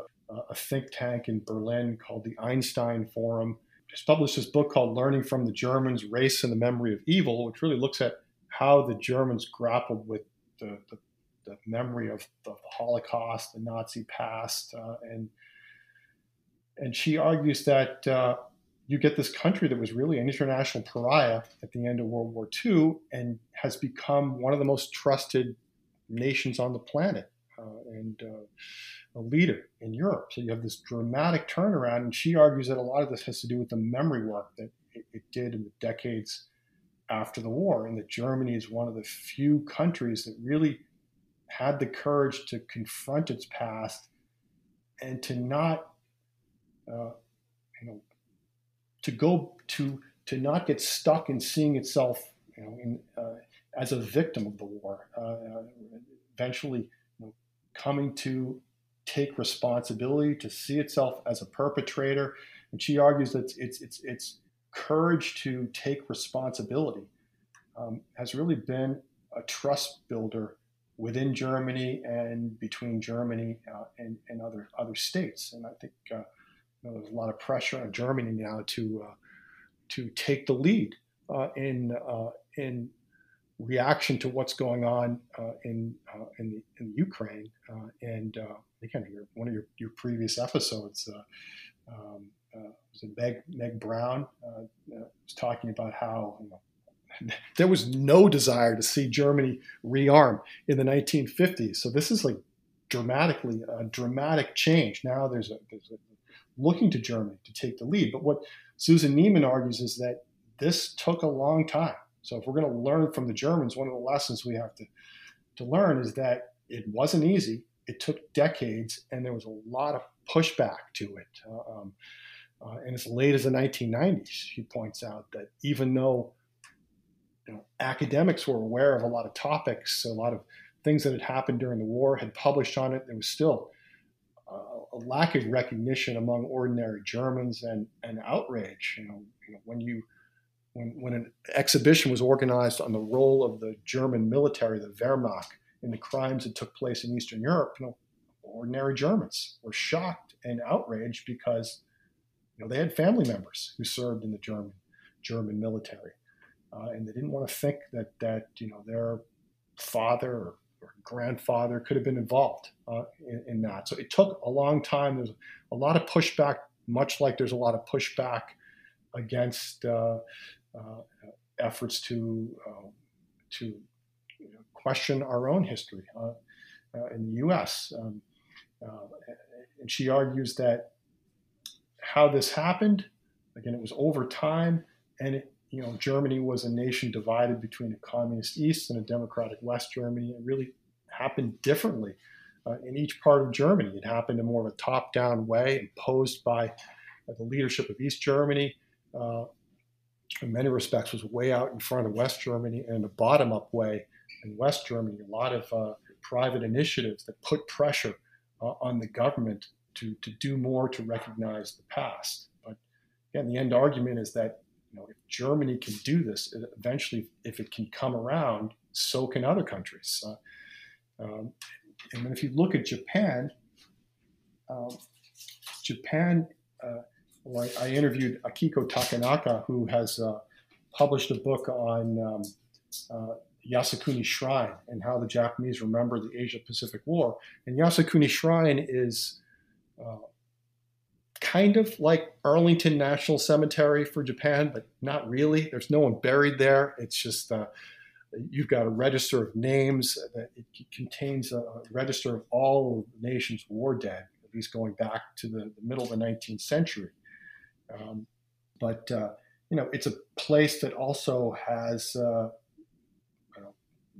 S2: a think tank in Berlin called the Einstein Forum. Just published this book called Learning from the Germans Race and the Memory of Evil, which really looks at how the Germans grappled with the, the the memory of, the Holocaust, the Nazi past, uh, and and she argues that uh, you get this country that was really an international pariah at the end of World War II and has become one of the most trusted nations on the planet uh, and uh, a leader in Europe. So you have this dramatic turnaround, and she argues that a lot of this has to do with the memory work that it, it did in the decades after the war, and that Germany is one of the few countries that really had the courage to confront its past and to not, uh, you know, to go to to not get stuck in seeing itself, you know, in, uh, as a victim of the war. Uh, eventually, you know, coming to take responsibility, to see itself as a perpetrator, and she argues that it's it's it's courage to take responsibility um, has really been a trust builder within Germany and between Germany uh, and, and other other states. And I think uh, you know, there's a lot of pressure on Germany now to uh, to take the lead uh, in uh, in reaction to what's going on uh, in in, the, in Ukraine. and again, your, one of your, your previous episodes. Um, was Meg, Meg Brown was talking about how you know, there was no desire to see Germany rearm in the 1950s. So this is like dramatically a dramatic change. Now there's a, there's a looking to Germany to take the lead. But what Susan Neiman argues is that this took a long time. So if we're going to learn from the Germans, one of the lessons we have to to learn is that it wasn't easy. It took decades, and there was a lot of pushback to it. Uh, um, uh, and as late as the 1990s, she points out that even though you know, academics were aware of a lot of topics, a lot of things that had happened during the war, had published on it. There was still uh, a lack of recognition among ordinary Germans and, and outrage. You know, you know, when you when, when an exhibition was organized on the role of the German military, the Wehrmacht, in the crimes that took place in Eastern Europe, you know, ordinary Germans were shocked and outraged because you know they had family members who served in the German German military uh, and they didn't want to think that that you know their father or, or grandfather could have been involved uh, in, in, that. So it took a long time. There's a lot of pushback, much like there's a lot of pushback against uh, uh efforts to uh, to you know, question our own history uh, in the U.S. Um, and she argues that how this happened, again, it was over time, and it, you know, Germany was a nation divided between a communist East and a democratic West Germany. It really happened differently uh, in each part of Germany. It happened in more of a top-down way, imposed by uh, the leadership of East Germany. Uh, in many respects, was way out in front of West Germany, and a bottom-up way in West Germany. A lot of uh, private initiatives that put pressure uh, on the government to to do more to recognize the past. But again, the end argument is that you know, if Germany can do this, eventually, if it can come around, so can other countries. Uh, um, and if you look at Japan, um, Japan, uh, well, I, I, interviewed Akiko Takenaka, who has uh, published a book on um, uh, Yasukuni Shrine and how the Japanese remember the Asia Pacific War. And Yasukuni Shrine is uh, kind of like Arlington National Cemetery for Japan, but not really. There's no one buried there. It's just uh, you've got a register of names. That it contains a register of all of the nation's war dead, at least going back to the, middle of the 19th century. Um, but uh, you know, it's a place that also has uh,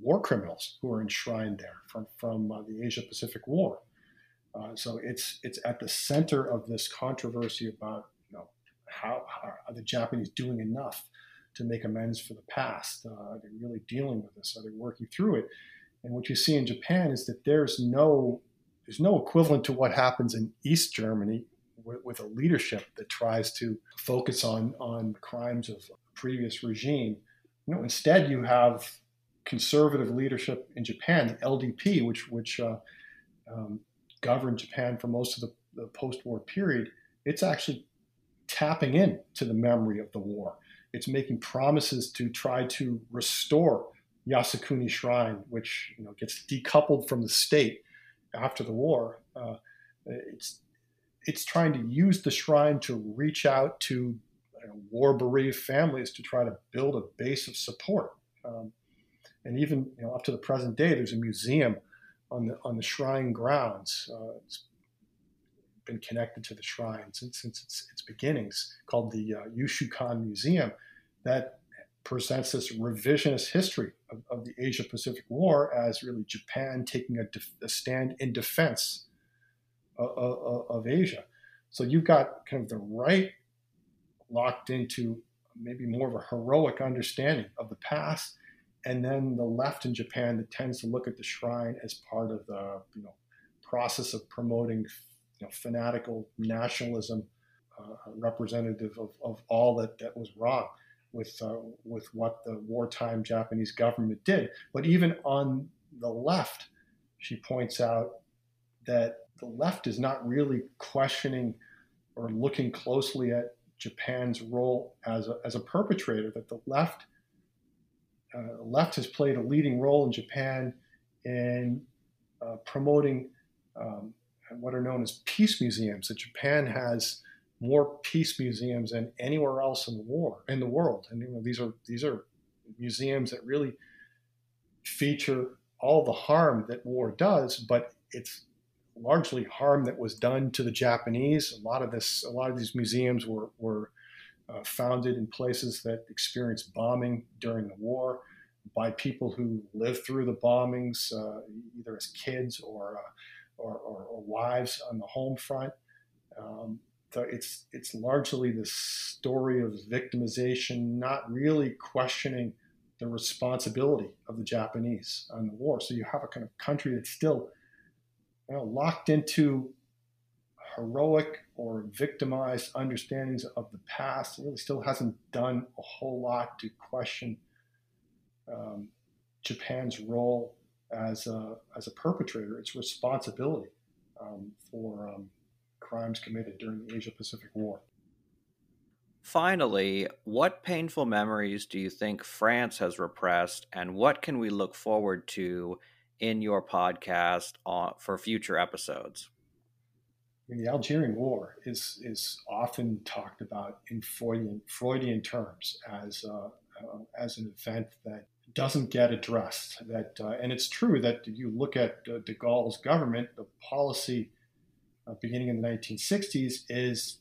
S2: war criminals who are enshrined there from from uh, the Asia Pacific War. Uh, so it's it's at the center of this controversy about you know how, how are the Japanese doing enough to make amends for the past? Uh, are they really dealing with this? Are they working through it? And what you see in Japan is that there's no there's no equivalent to what happens in East Germany with, with a leadership that tries to focus on on crimes of previous regime. You know, instead you have conservative leadership in Japan, the LDP, which which uh, um, governed Japan for most of the, the post-war period, it's actually tapping in to the memory of the war. It's making promises to try to restore Yasukuni Shrine, which you know gets decoupled from the state after the war. Uh, it's it's trying to use the shrine to reach out to you know, war bereaved families to try to build a base of support. Um, and even you know, up to the present day, there's a museum on the on the shrine grounds. Uh, it's been connected to the shrine since, since its, its beginnings, called the uh, Yushukan Museum, that presents this revisionist history of, of the Asia Pacific War as really Japan taking a, def- a stand in defense of, of, of Asia. So you've got kind of the right locked into maybe more of a heroic understanding of the past and then the left in Japan that tends to look at the shrine as part of the you know process of promoting you know, fanatical nationalism, uh, representative of, of all that, that was wrong with uh, with what the wartime Japanese government did. But even on the left, she points out that the left is not really questioning or looking closely at Japan's role as a, as a perpetrator. That the left uh, left has played a leading role in Japan in uh, promoting um, what are known as peace museums. That Japan has more peace museums than anywhere else in the war in the world, and you know, these are these are museums that really feature all the harm that war does, but it's largely harm that was done to the Japanese. A lot of this, a lot of these museums were were uh, founded in places that experienced bombing during the war by people who lived through the bombings, uh, either as kids or, uh, or, or, or, wives on the home front. Um, so it's it's largely the story of victimization, not really questioning the responsibility of the Japanese on the war. So you have a kind of country that's still you know, locked into heroic or victimized understandings of the past. Really still hasn't done a whole lot to question um, Japan's role as a, as a perpetrator, its responsibility um, for um, crimes committed during the Asia Pacific War.
S1: Finally, what painful memories do you think France has repressed, and what can we look forward to in your podcast on, for future episodes?
S2: I mean, the Algerian War is is often talked about in Freudian Freudian terms as uh, uh, as an event that doesn't get addressed. That uh, and it's true that you look at uh, De Gaulle's government, the policy uh, beginning in the 1960s is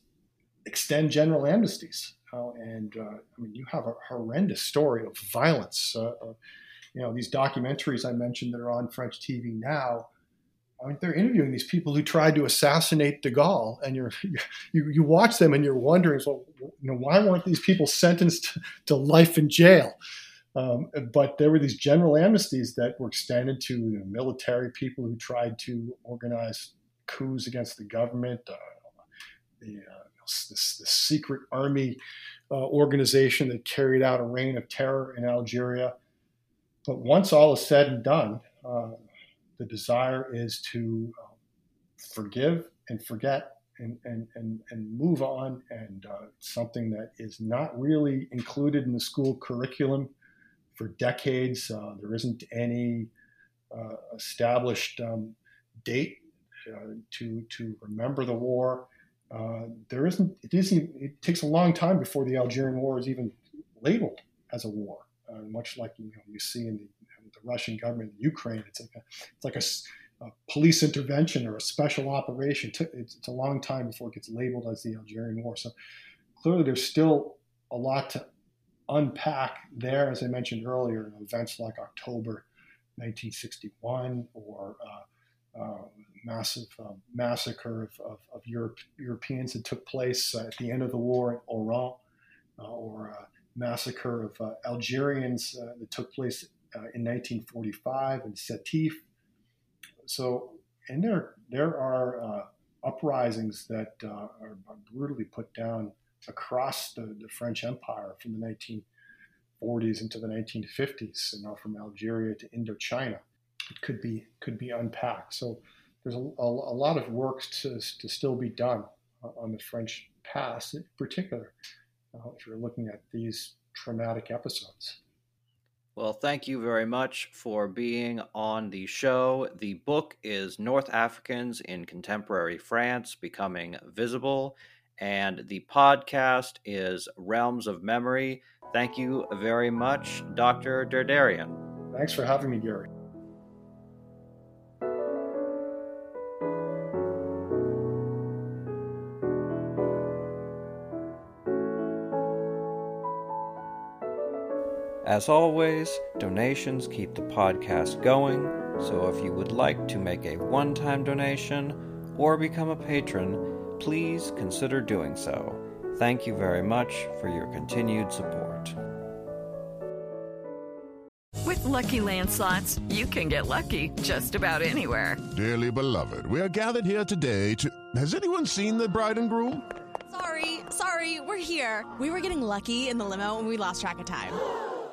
S2: extend general amnesties. Uh, and I mean, you have a horrendous story of violence. you know, these documentaries I mentioned that are on French TV now I mean, they're interviewing these people who tried to assassinate De Gaulle, and you're, you you watch them and you're wondering, well, you know, why weren't these people sentenced to life in jail? Um, but there were these general amnesties that were extended to you know, military people who tried to organize coups against the government, uh, the, uh, this, this, secret army uh, organization that carried out a reign of terror in Algeria. But once all is said and done, uh, the desire is to um, forgive and forget and, and, and, and move on. And uh, something that is not really included in the school curriculum for decades. Uh, there isn't any uh, established um, date uh, to to remember the war. Uh, there isn't. It isn't. It takes a long time before the Algerian War is even labeled as a war. much like you know you see in the Russian government in Ukraine, it's like a it's like a a police intervention or a special operation. It's, it's, a long time before it gets labeled as the Algerian War. So clearly, there's still a lot to unpack there, as I mentioned earlier, events like October 1961 or uh, uh, massive uh, massacre of, of, of Europe, Europeans that took place at the end of the war in Oran, uh, or a massacre of uh, Algerians uh, that took place Uh, in 1945 in Sétif. So, and there there are uh, uprisings that uh, are brutally put down across the, the French Empire from the 1940s into the 1950s, and now from Algeria to Indochina. It could be could be unpacked. So there's a, a, a lot of work to, to still be done on the French past, in particular, uh, if you're looking at these traumatic episodes.
S1: Well, thank you very much for being on the show. The book is North Africans in Contemporary France Becoming Visible and the podcast is Realms of Memory. Thank you very much, Dr. Derderian.
S2: Thanks for having me, Gary.
S1: As always, donations keep the podcast going, so if you would like to make a one time donation or become a patron, please consider doing so. Thank you very much for your continued support.
S3: With LuckyLand Slots, you can get lucky just about anywhere.
S4: Dearly beloved, we are gathered here today to. Has anyone seen the bride and groom?
S5: Sorry, sorry, we're here. We were getting lucky in the limo and we lost track of time.